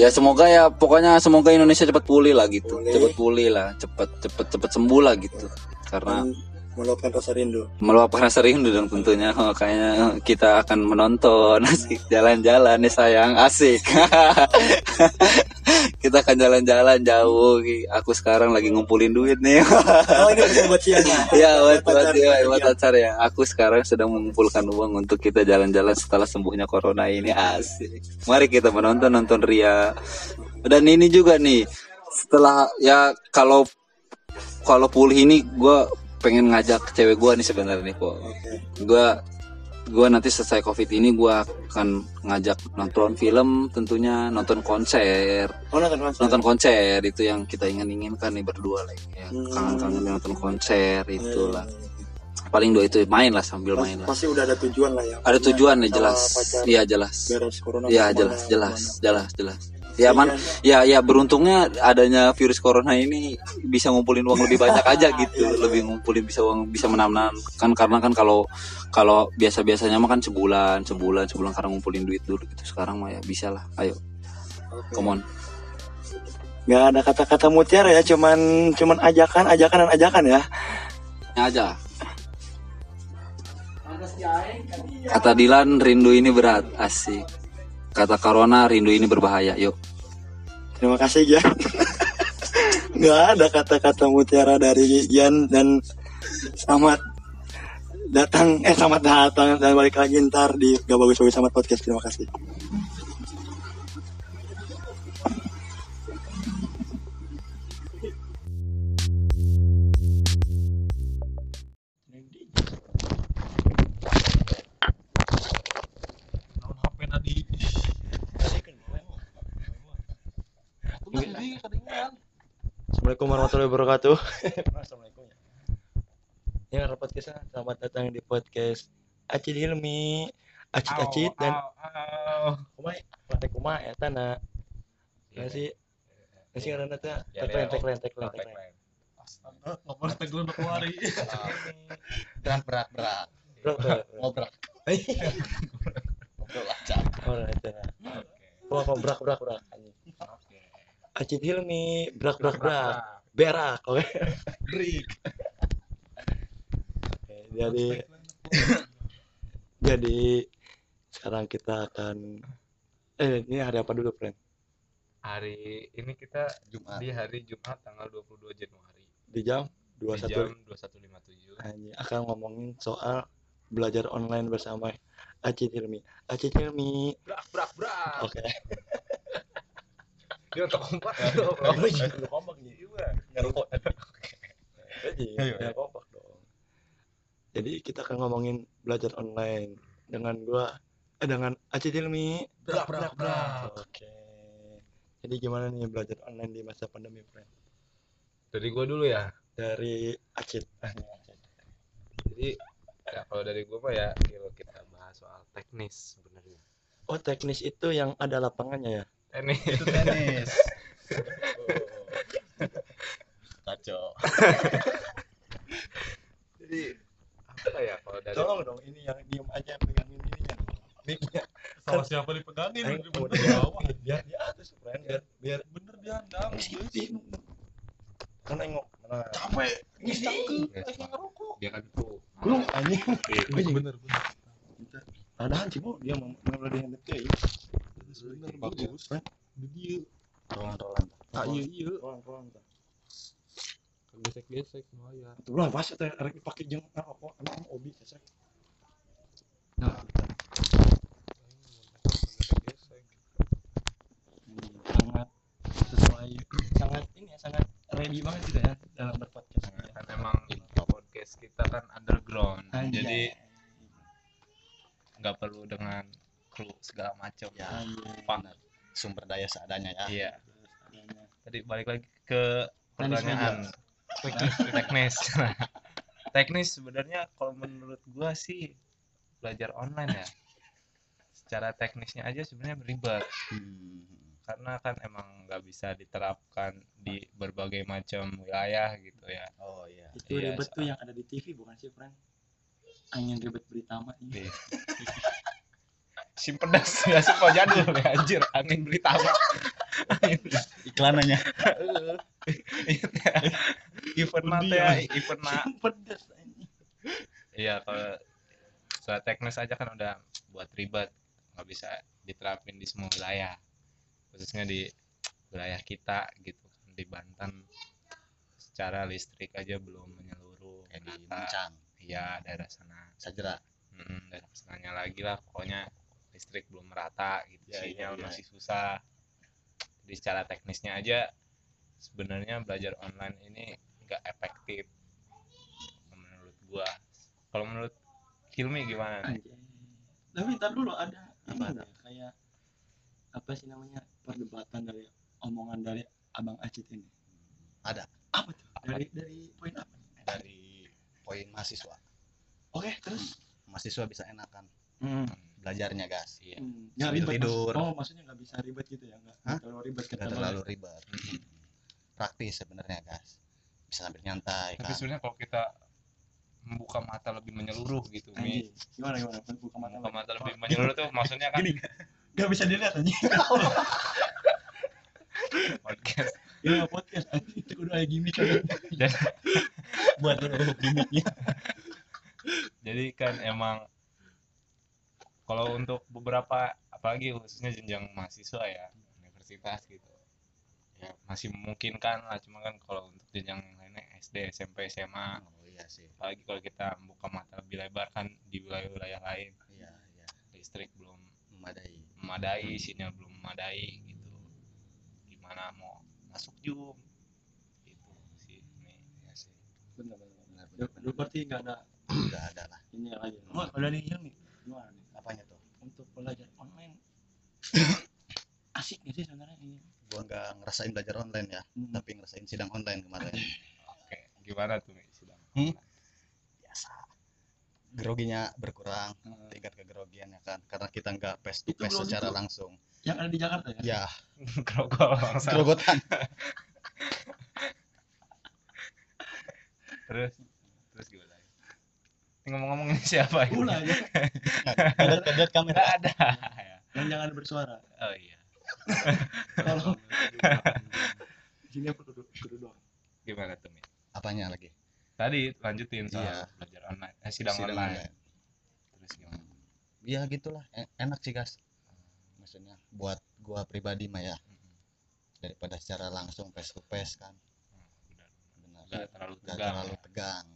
ya semoga ya pokoknya semoga Indonesia cepat pulih lah gitu Pulih. cepat pulih lah cepat cepat cepat sembuh lah gitu karena meluapkan rasa rindu. Meluapkan rasa rindu dong tentunya. Oh, kayaknya kita akan menonton. [LAUGHS] Asik jalan-jalan nih sayang. Asik. [LAUGHS] Kita akan jalan-jalan jauh. Aku sekarang lagi ngumpulin duit nih. Oh ini buat siang ya? [LAUGHS] Ya buat buat buat pacar ya. Aku sekarang sedang mengumpulkan uang untuk kita jalan-jalan setelah sembuhnya corona ini. Asik. Mari kita menonton nonton Ria. Dan ini juga nih setelah ya kalau kalau pulih ini gue pengen ngajak cewek gue nih sebenarnya nih kok gue gue nanti selesai covid ini gue akan ngajak nonton film tentunya nonton konser. Oh nonton konser. Nonton konser itu yang kita ingin inginkan nih berdua lah ya. Hmm. kangen-kangen nonton konser Iya, itulah. iya, paling dua itu main lah sambil iya. main lah. pasti udah ada tujuan lah ya? Ada tujuan nih jelas. iya jelas. beres corona iya jelas jelas jelas jelas ya man ya ya beruntungnya adanya virus corona ini bisa ngumpulin uang lebih banyak aja [LAUGHS] gitu. Lebih ngumpulin bisa uang bisa menang kan karena kan kalau kalau biasa biasanya mah kan sebulan sebulan sebulan karena ngumpulin duit dulu gitu. Sekarang mah ya bisa lah. Ayo. Oke. come on. Nggak ada kata-kata mutiara ya cuman cuman ajakan ajakan dan ajakan ya. Aja. Kata Dilan rindu ini berat. Asik kata Corona rindu ini berbahaya. Yuk. Terima kasih Gian [LAUGHS] nggak ada kata-kata mutiara dari Gian dan selamat datang eh selamat datang. Dan balik lagi ntar di gak bagus bagus selamat podcast. Terima kasih wabarakatuh. Assalamualaikum. Ya, ada podcastnya. Selamat datang di podcast Acid Hilmi, Acid Acid dan Kumai, Kumai ya tanah. Nasi, nasi ngarana teh tagline tagline tagline tagline. Astaga, ngomong teguh untuk hari. berak berak berak Bro, bro, bro. ngobrak ngobrol aja Oh, itu. Oh, kok brak brak brak. Acid Hilmi, brak brak brak. Berak, oke. Break. Jadi jadi sekarang kita akan eh ini hari apa dulu, friend? hari ini kita Jumat. di hari Jumat tanggal 22 Januari Di jam di 21 jam 21.57 Anjing, akan ngomongin soal belajar online bersama Acit Hilmi. Acit Hilmi. brak brak brak Oke. Dia untuk kompak kompak nih. Ngerokok. Iya, ya kompak dong. Jadi kita akan ngomongin belajar online dengan gua eh dengan Acit Hilmi. brak brak brak Oke. Jadi gimana nih belajar online di masa pandemi, friend? dari gua dulu ya Dari Acit. jadi ya kalau dari gua mah ya yuk kita bahas soal teknis sebenarnya Oh, teknis itu yang ada lapangannya ya? Teknis Itu tenis. Kacau. jadi apa ya kalau dari Tolong dong, ini yang diem aja pegangin ininya. Mic-nya. Sama siapa dipegangin? Bener udah di bawah. biar di atas, friend. Biar biar Bener dia ndam. kan nengok. Nah, Capek. Ini Lagi Pak. ngerokok. dia kan itu belum anjing. Iya, Bener bener. Adahan sih, Bu. Dia mau mau dia yang. Bener Bagus, friend. Dia. Rolan-rolan. Ah iya iya. Tolong, tolong. gesek gesek ya Tuh lah, pas teh rek pakai jeung apa? Emang obi kesek. nah sangat sesuai sangat ini ya sangat ready banget gitu ya dalam berpodcast ya. kan emang podcast kita kan underground Anjay. jadi nggak perlu dengan kru segala macam Ya, benar. Sumber daya seadanya ya. iya. Tadi balik lagi ke pertanyaan. teknis teknis. [LAUGHS] Teknis sebenarnya kalau menurut gua sih belajar online ya. Secara teknisnya aja sebenarnya ribet Hmm. karena kan emang nggak bisa diterapkan di berbagai macam wilayah gitu ya. Oh iya. Itu Iya, ribet tuh yang ada di TV bukan sih, friend? Angin ribet berita mah [LAUGHS] si pedas ya suka jadul ya anjir angin beli tawa [LAUGHS] Iklanannya. [LAUGHS] event nate ya event na pedas iya kalau soal teknis aja kan udah buat ribet. Nggak bisa diterapin di semua wilayah. Khususnya di wilayah kita gitu kan di Banten. Secara listrik aja belum menyeluruh Kayak di. Mencang. iya daerah sana. Sajera. Mm, daerah sananya lagi lah pokoknya listrik belum merata gitu Iya, sinyal iya, iya. masih susah jadi secara teknisnya aja sebenarnya belajar online ini nggak efektif menurut gua kalau menurut Hilmi gimana nih? Tapi ntar dulu ada Apa? enggak kayak apa sih namanya perdebatan dari omongan dari Abang Acit ini. Ada. Apa tuh? Dari dari poin apa? Dari poin mahasiswa. Oke, terus Mahasiswa bisa enakan hmm. Belajarnya, guys. Iya. Hmm, Sambil ribet, tidur. Mas. Oh, maksudnya nggak bisa ribet gitu ya? Nggak Hah? nggak terlalu ribet ketemu. terlalu ribet. Hmm. Praktis sebenarnya, guys. Bisa sambil nyantai Tapi kan. sebenarnya kalau kita membuka mata lebih menyeluruh gitu, Mi. Anjing. Gimana gimana? Buka mata. Membuka mata lebih menyeluruh tuh maksudnya kan Gini. Gak bisa dilihat anjing. [LAUGHS] podcast nggak podcast. Itu udah kayak gimmick kan. [LAUGHS] dan Buat gimmicknya. jadi kan emang kalau untuk beberapa apalagi khususnya jenjang mahasiswa ya universitas gitu ya masih memungkinkan lah cuma kan kalau untuk jenjang yang lainnya SD SMP SMA Oh iya sih. apalagi kalau kita membuka mata lebih lebar kan di wilayah-wilayah lain Iya, iya. listrik belum Memadai. memadai sinyal belum memadai gitu gimana mau masuk Zoom gitu sih ini Iya sih. Benar benar. Benar, Dulu benar, berarti nggak ada Udah ada lah. ini lagi. Oh, kalau dari Hilmi gimana nih? Apanya tuh? Untuk belajar online [COUGHS] asik nggak sih sebenarnya ini? Gua nggak ngerasain belajar online ya, Hmm. tapi ngerasain sidang online kemarin. oke gimana tuh nih sidang Hmm? Biasa. Groginya berkurang, Hmm. tingkat kegerogian ya kan, karena kita nggak face to Itu face secara tuh. langsung. Yang ada di Jakarta ya? [LAUGHS] Ya, grogol bangsa. gerogotan. terus ngomong-ngomong ini siapa ini Ulah ya. [LAUGHS] Lihat kamera. ada ya. Yang jangan bersuara. oh iya Kalau di [LAUGHS] sini aku duduk duduk doang. gimana tuh Mi? Apanya lagi? tadi lanjutin soal Iya. belajar online eh, sidang, sidang online. online. terus gimana ya gitulah E- enak sih guys maksudnya buat gua pribadi mah ya daripada secara langsung face to face kan benar. benar nggak terlalu tegang terlalu ya. tegang.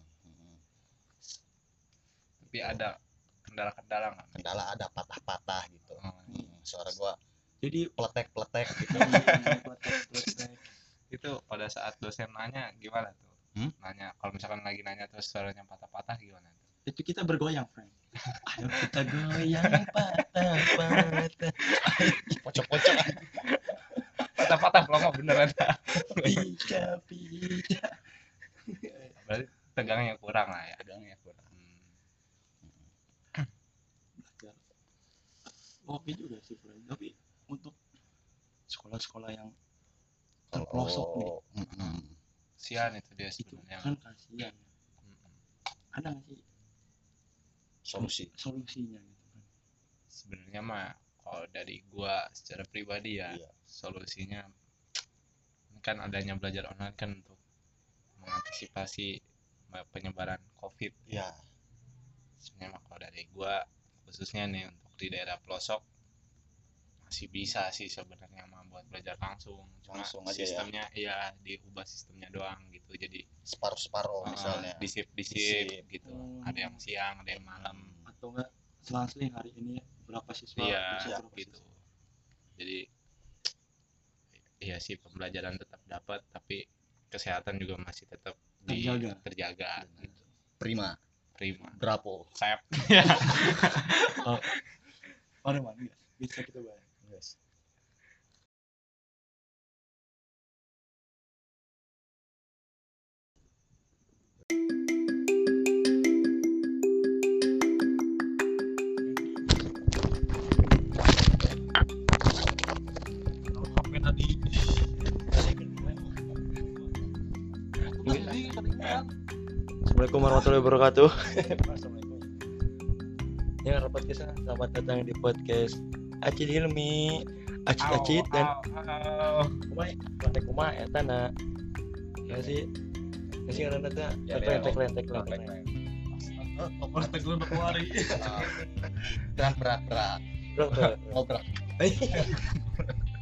Tapi ada kendala-kendala nggak? Kendala ada patah-patah gitu. Oh, Mm, suara gua Jadi peletek-peletek [LAUGHS] gitu. Itu pada saat dosen nanya gimana tuh? Hmm? nanya kalau misalkan lagi nanya terus suaranya patah-patah gimana tuh? Itu kita bergoyang, friend. [LAUGHS] Ayo kita goyang patah-patah. pocok-pocok. Patah-patah kalau nggak beneran. Pika pika. berarti tegangnya kurang lah ya. Tegangnya kurang Hmm. Oke juga sih, friend. Tapi untuk sekolah-sekolah yang terpelosok nih, Mm-mm. sian itu dia itu sebenarnya kan kasihan. Mm-mm. Ada nggak sih solusi solusinya gitu kan? sebenarnya mah kalau dari gua secara pribadi ya Iya. solusinya ini kan adanya belajar online kan untuk mengantisipasi penyebaran covid ya sebenarnya mah kalau dari gua khususnya nih untuk di daerah pelosok masih bisa sih sebenarnya mah buat belajar langsung cuma Langsung aja ya. sistemnya iya diubah sistemnya doang gitu jadi separuh-separuh uh, misalnya disip disip Disip. gitu Hmm. ada yang siang ada yang malam Atau enggak selang-seling hari ini berapa siswa? iya besok berapa gitu siswa? jadi iya sih pembelajaran tetap dapat tapi kesehatan juga masih tetap di- Terjaga. terjaga gitu prima prima bravo sayap [LAUGHS] [LAUGHS] Ada mana nggak? Bisa kita. HP tadi. Assalamualaikum warahmatullahi wabarakatuh. Ya, rapat kisah. Selamat datang di podcast Acid Hilmi, Acid Acid dan Kumai, kumai ya tanah. Ya sih, ya sih Ya, tagline, ya, tagline, tagline, tagline. tagline. Apa tegur untuk hari? berat berat berat Bro, bro. ngobrol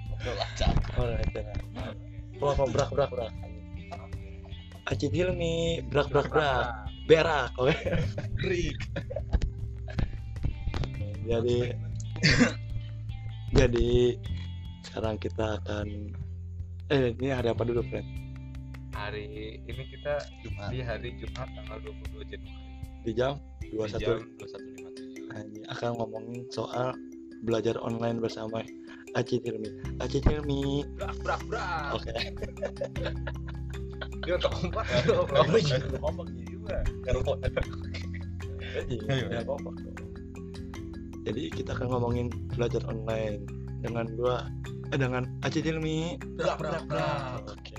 ngobrol aja Oh, itu. Bro, bro, brak, brak, brak. Acid Hilmi, brak, brak, brak. Berak, oke. Grik. Jadi, jadi sekarang kita akan, eh ini hari apa dulu, friend? hari ini kita Jumat. di hari Jumat tanggal 22 Januari Di jam di 21 jam 21.57 Ini akan ngomongin soal belajar online bersama Acid Hilmi. Acid Hilmi. brak brak brak Oke. [LAUGHS] dia untuk kompak Kompak juga. Ya, kompak dong. Jadi kita akan ngomongin belajar online dengan gua eh, dengan Acid Hilmi. brak brak brak Oke.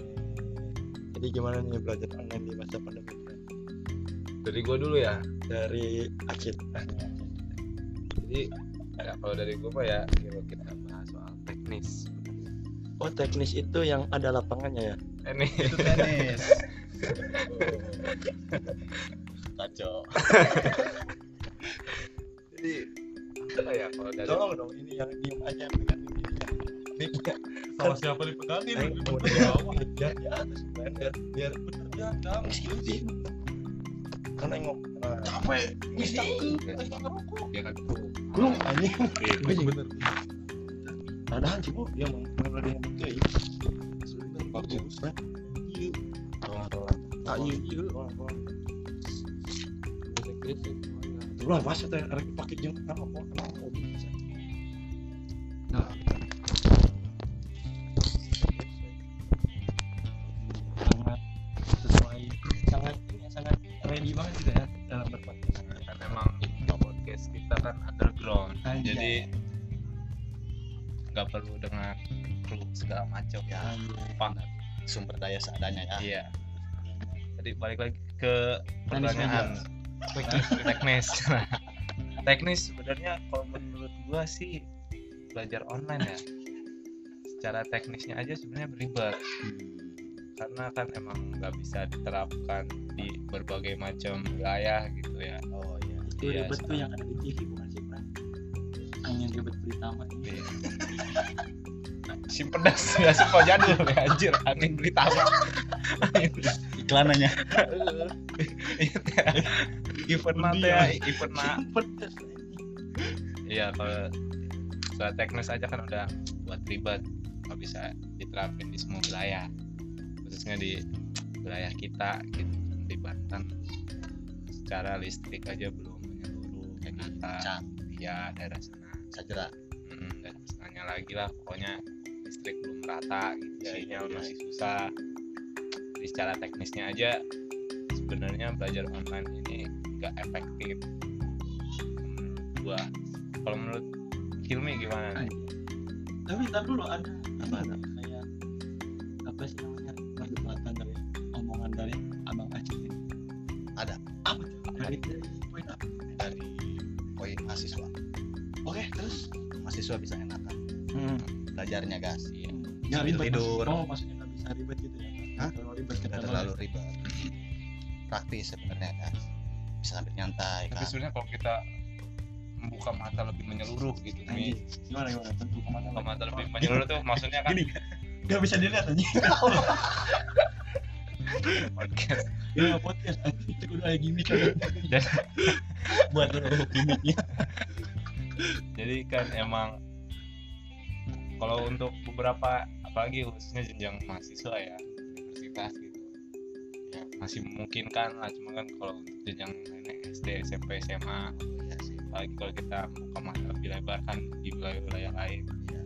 Jadi gimana nih belajar online di masa pandemi? dari gua dulu ya Dari Acid. jadi ya, kalau dari gua mah ya kita bahas soal teknis Oh teknis itu yang ada lapangannya ya? ini itu tenis [LAUGHS] kacau jadi apa ya kalau dari Tolong dong ini yang diem aja pegang ini. Sama siapa dipegangin? Di mau bawah. di bawah, biar di atas biar biar Bener ya, dam. Kan nengok. Capek. kan belum anjing. Iya, bener. Padahal sih bu, dia mau mau ada yang kayak Sebentar, bagus. friend. Iya. Tolong tolong. Ah, iya, iya. Tolong tolong. Tuh lah, pas teh arek pakai jeung apa bisa. Nah. Sangat sesuai sangat ini sangat ready banget gitu ya dalam berpodcast. kan emang podcast kita kan underground Anjay. jadi nggak perlu dengan kru segala macam ya Pak. sumber daya seadanya ya iya tadi balik lagi ke pertanyaan teknis [LAUGHS] teknis Nah, teknis sebenarnya kalau menurut gua sih belajar online ya. Secara teknisnya aja sebenarnya beribet karena kan emang nggak bisa diterapkan di berbagai macam wilayah gitu ya. Oh iya. Itu Iya, ribet tuh yang ada di TV bukan sih Fran angin ribet Britama Iya. si pedas ya si kok jadul ya anjir angin beli tamak iklanannya. Event mata ya. Event ma pedas iya kalau teknis aja kan udah buat ribet. Nggak bisa diterapin di semua wilayah. Khususnya di wilayah kita gitu. Di Banten. Secara listrik aja belum menyeluruh. Kayak kita kencang ya daerah sana. Sajera hmm, daerah sananya lagi lah. Pokoknya listrik belum rata gitu. Ya, sinyal iya. masih susah. Jadi secara teknisnya aja sebenarnya belajar online ini nggak efektif. Menurut gua kalau menurut Hilmi gimana nih? tapi ntar dulu ada apa ada kayak apa sih namanya perdebatan dari omongan dari abang Aceh ini? Ada. apa dari poin apa? Dari poin mahasiswa. Oke terus? Mahasiswa bisa enakan. Hmm. belajarnya gas Iya. ya ribet tidur. oh maksudnya nggak bisa ribet gitu ya? Hah? kalau ribet kita terlalu ribet. Praktis sebenarnya gas. Bisa sambil nyantai tapi kan sebenarnya kalau kita membuka mata lebih menyeluruh gitu Anjing, Mi. gimana gimana? Tentu ke mana Buka mata lebih menyeluruh tuh maksudnya kan Gini. nggak bisa dilihat aja podcast. Ya podcast anjing, itu udah kayak gimmick kan dan buat gimmicknya. Jadi kan emang kalau untuk beberapa apalagi khususnya jenjang mahasiswa ya universitas gitu. Ya masih memungkinkan lah cuma kan kalau untuk jenjang SD SMP SMA apalagi kalau kita buka mata lebih lebar kan di wilayah-wilayah lain. Iya.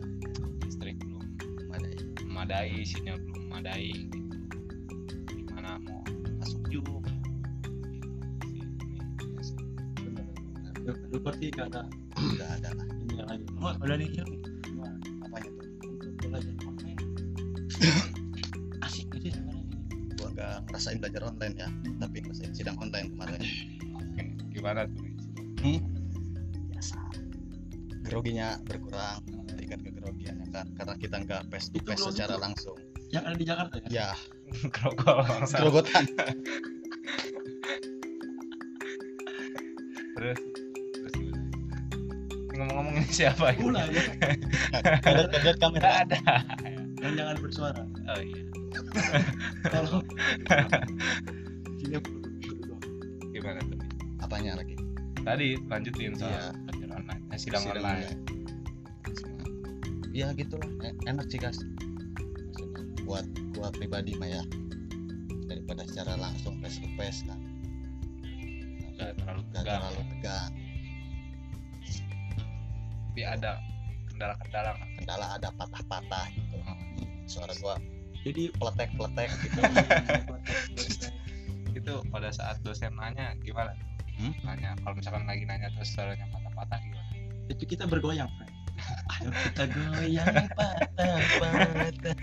listrik belum ada memadai sinyal belum memadai gitu. Gimana mau masuk juga? Gitu lu berarti nggak ada nggak ada lah. Ini lagi oh udah nih apanya tuh untuk belajar online. [COUGHS] Asik nggak sih sebenarnya. Ini gua nggak ngerasain belajar online ya tapi ngerasain sidang online kemarin. Oke, gimana tuh groginya berkurang tingkat kegrogiannya kan? Karena kita nggak face to Itu face secara tuh. langsung. Yang ada di Jakarta kan? Ya. [LAUGHS] Grogol bangsa. grogotan. [LAUGHS] Terus terus ngomong-ngomong ini [LAUGHS] siapa ini? pula ya. Ada lihat kamera. Ada. Dan jangan bersuara. Oh iya. Kalau gimana tuh? Apanya lagi? Tadi lanjutin soal. Iya. Online eh, sidang, Sidang online. ya gitulah. E- enak sih guys maksudnya buat gua pribadi mah ya. Daripada secara langsung face to face kan nggak terlalu tegang terlalu tegang tapi ada kendala-kendala kendala ada patah-patah gitu. Suara gua jadi peletek-peletek gitu. [LAUGHS] Itu pada saat dosen nanya gimana? Hmm? nanya kalau misalkan lagi nanya terus suaranya patah-patah gimana itu kita bergoyang Frank ayo kita goyang patah-patah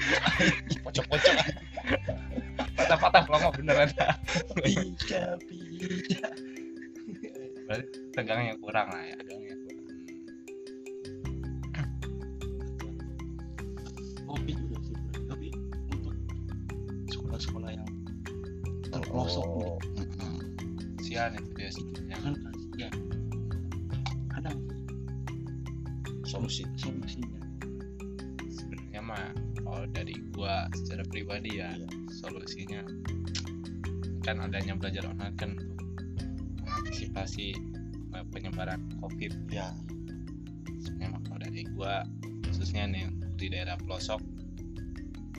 pocok-pocok. Patah-patah kalau nggak beneran. Pica pica berarti tegangnya kurang lah ya tegangnya kurang. Kopi juga sih tapi untuk sekolah-sekolah yang terpelosok Oh, sian itu dia sebenarnya kan kasihan solusi. Solusinya. Sebenarnya mah kalau dari gua secara pribadi ya Iya. solusinya kan adanya belajar online kan untuk mengantisipasi eh, penyebaran covid. Ya sebenarnya mah kalau dari gua khususnya nih untuk di daerah pelosok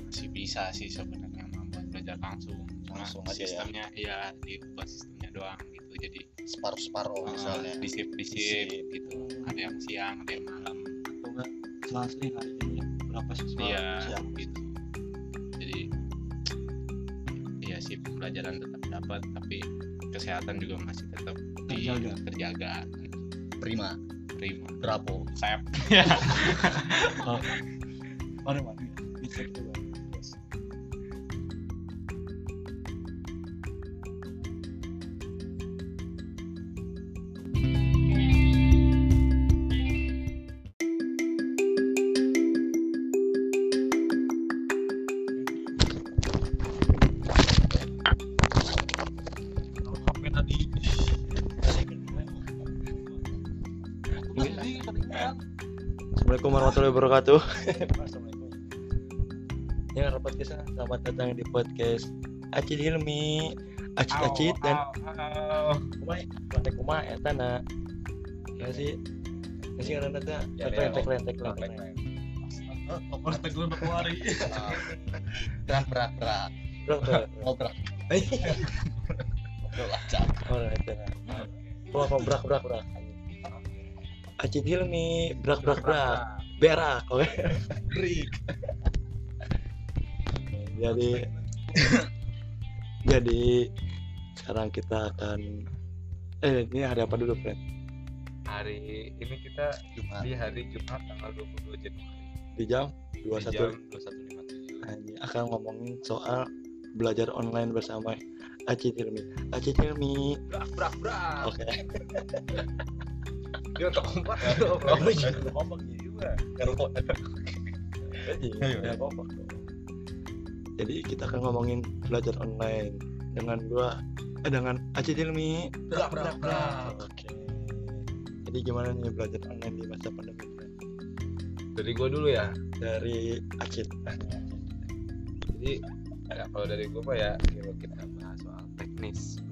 masih bisa sih sebenarnya membuat belajar langsung. Cuma Langsung aja ya. sistemnya ya diubah sistemnya doang gitu. Jadi separuh-separuh uh, misalnya. di shift di Di-shift. shift gitu. Ada yang siang ada yang malam hari ini berapa siswa iya siap gitu jadi iya sih pembelajaran tetap dapat tapi kesehatan juga masih tetap di- Terjaga. terjaga. Prima. Prima. Bravo saya mari mari bisa kita wabarakatuh. Assalamualaikum. Ya, rapat kisah. Selamat datang di podcast Acid Hilmi, Acid Acid dan kumai, kumai kumai eta na. Ya sih. Ya sih karena ada tagline tagline tagline. Tagline. tagline. Berkuari berat berat berat Bro, bro. oh berat Ngobrol aja Oh, itu na. Wah, kok brak brak brak. Acid Hilmi, brak brak brak. Berak, oke. Break jadi jadi sekarang kita akan eh ini hari apa dulu friend Hari ini kita Jumat di hari Jumat tanggal 22 Januari. di jam Di 21 jam 21.57. ini akan ngomongin soal belajar online bersama Aci Hilmi Aci Hilmi Brak brak brak. oke [LAUGHS] Dia kompak. Oh, iya. Ya, dong. jadi kita akan ngomongin belajar online dengan gua eh, dengan Aci Hilmi Brak brak brak. oke jadi gimana nih belajar online di masa pandemi? Dari gua dulu ya. dari Acit Jadi ya, kalau dari gua mah ya kalau kita bahas soal teknis.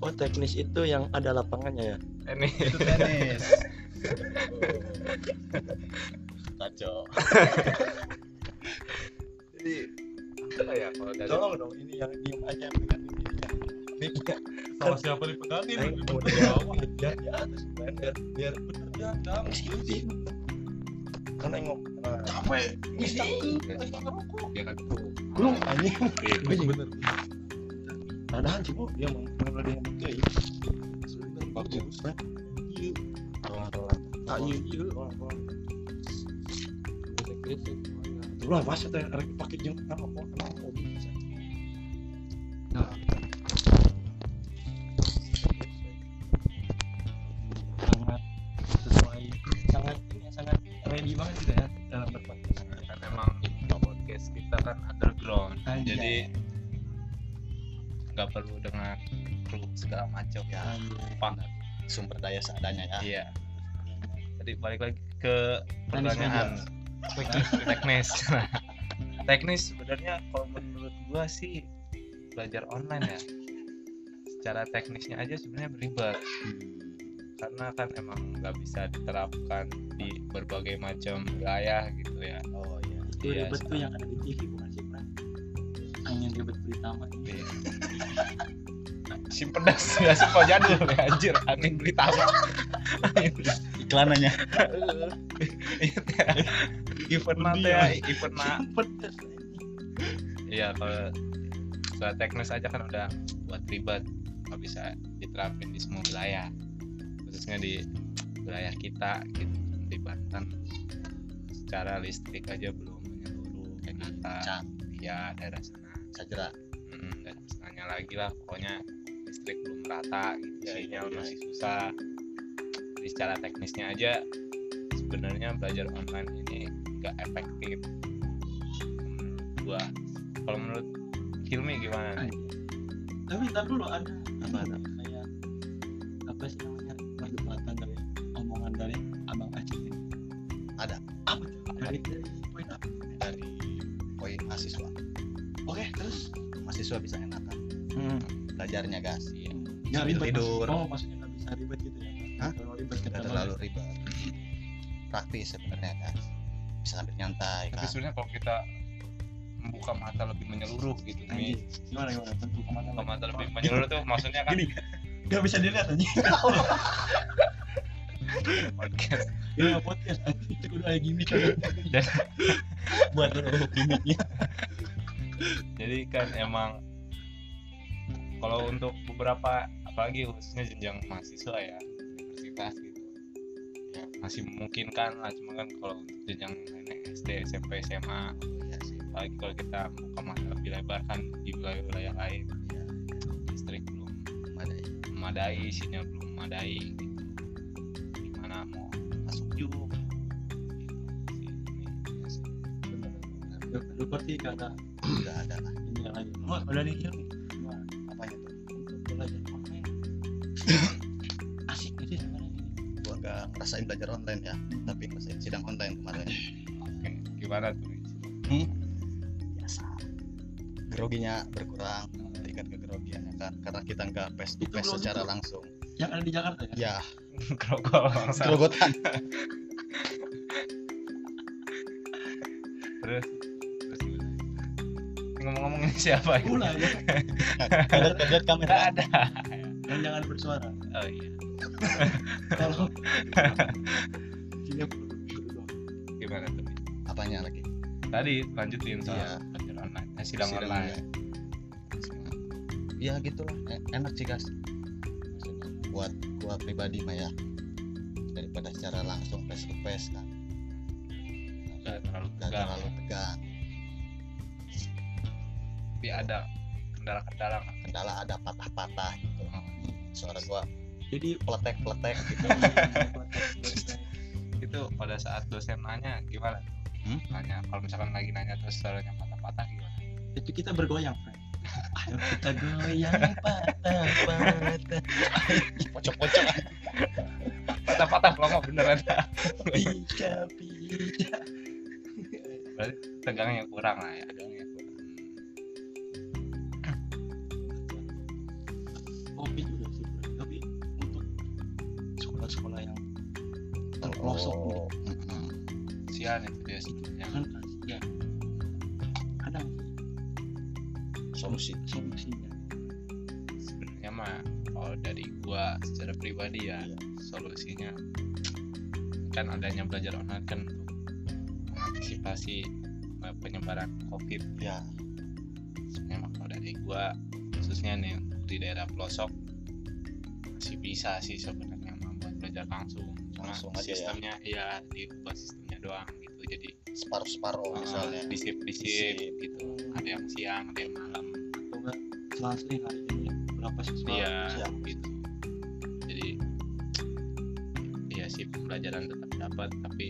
Oh teknis itu yang ada lapangannya ya? Ini itu tenis [LAUGHS] kacau jadi apa ya kalau dari Tolong dong ini yang diem aja dengan ini. Mic-nya. sama siapa dipegangin Ayo, Di mau di bawah. bawah, ya di atas Bang. biar biar bener ya dam. Kan nengok. Capek dia kan belum anjing. bener Padahal sih Bu, dia mau ada yang betul. bagus Iya. Rolang-rolang. Tak Tuh lah pas itu yang pakai jeng apa bisa. Nah. sangat sesuai sangat ini sangat ready banget gitu ya dalam berpodcast. kan emang podcast kita kan underground Anjay. jadi nggak perlu dengan kru segala macam ya Pak. sumber daya seadanya ya iya jadi balik lagi ke pertanyaan. Teknis. [LAUGHS] teknis. [LAUGHS] Teknis sebenarnya kalau menurut gua sih belajar online ya. Secara teknisnya aja sebenarnya beribad karena kan emang nggak bisa diterapkan di berbagai macam wilayah gitu ya. Oh iya. Itu Iya, ribet tuh yang ada di TV bukan sih, Pran? Angin ribet berita mah. [LAUGHS] Iya. si pedas ya si kok jadul ya anjir angin beli tamak iklanannya. Event nate ya event na iya kalau soal teknis aja kan udah buat ribet. Nggak bisa diterapin di semua wilayah. Khususnya di wilayah kita gitu. Di Banten. Secara listrik aja belum menyeluruh kayak kita. Ya daerah sana. Sajera Mm, dan setengahnya lagi lah pokoknya listrik belum merata gitu Ya, sinyal iya. masih susah. Jadi secara teknisnya aja sebenarnya belajar online ini nggak efektif. Menurut gua kalau menurut Hilmi gimana? Tapi ntar dulu ada apa ada kayak apa sih namanya perdebatan dari omongan dari abang Aceh ini? Ada. apa dari dari poin apa? Dari poin mahasiswa. Oke terus? Mahasiswa bisa Hmm. Belajarnya gas. Nggak Sambil ribet tidur. oh maksudnya nggak bisa ribet gitu ya? Hah? kalau ribet kita tidak terlalu ribet. Praktis sebenarnya kan bisa sambil nyantai tapi kan sebenarnya kalau kita membuka mata lebih menyeluruh gitu nih gimana gimana? Tentu ke mana buka mata lebih menyeluruh. tuh maksudnya kan Gini. nggak bisa dilihat aja podcast. Ya podcast itu udah gimmick kan Dan- buat gimmicknya. Jadi kan emang kalau untuk beberapa apalagi khususnya jenjang mahasiswa ya universitas gitu. Ya masih memungkinkan lah cuma kan kalau untuk jenjang SD SMP SMA ya sih. Apalagi kalau kita buka mata lebih lebar kan di wilayah-wilayah lain. Ya. Listrik belum ada memadai sinyal belum memadai gitu. Gimana mau masuk juga? Gitu sih. Ini ya sih. lu pasti gak ada ada lah. Ini yang lagi oh ada nih [COUGHS] asik aja sebenarnya. Gua nggak ngerasain belajar online ya tapi ngerasain sidang online kemarin. Oke, gimana tuh? Biasa. Groginya berkurang tingkat kegrogiannya kan karena kita nggak face to Itu face secara tuh. langsung. yang ada di Jakarta ya? Ya. Grogol grogotan. [LAUGHS] Terus ngomong-ngomong ini siapa ini? mulai ya. Lihat kamera. Ada jangan bersuara. Oh iya. [LAUGHS] Tolong. Sini berdua gimana tuh? Apanya lagi? Tadi lanjutin soal Iya. belajar online. Eh, sidang, Sidang online. ya gitulah E- enak sih guys Maksudnya, buat gua pribadi mah ya. Daripada secara langsung face to face kan. Nggak terlalu nggak tegang. terlalu tegang. Tapi ada kendala-kendala jadi peletek-peletek gitu. [LAUGHS] Itu pada saat dosen nanya gimana? Hmm? nanya kalau misalkan lagi nanya terus suaranya patah-patah gimana? Itu kita bergoyang ayo [LAUGHS] kita goyang patah-patah. [LAUGHS] Pocok-pocok. Patah-patah kalau beneran. Pika pika tegangnya kurang lah ya tegangnya terpelosok nih Oh, mm-mm. sian itu dia sebetulnya kan? Kasihan. Ada solusi solusinya. Sebenarnya mah kalau dari gua secara pribadi ya Iya. solusinya kan adanya belajar online kan untuk mengantisipasi eh, penyebaran covid. Ya sebenarnya mah kalau dari gua khususnya nih di daerah pelosok masih bisa sih sebenarnya belajar langsung. Cuma Langsung aja ya. sistemnya ya diubah sistemnya doang gitu. Jadi separuh-separuh uh, misalnya. di shift di shift gitu. Ada yang siang ada yang malam. Atau enggak selasih hari ini berapa siswa iya siap gitu. Jadi ya sih pembelajaran tetap dapat tapi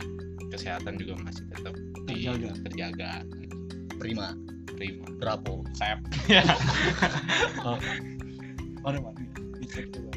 kesehatan juga masih tetap di- Terjaga. terjaga gitu. prima prima bravo sep mana [LAUGHS] mana bisa coba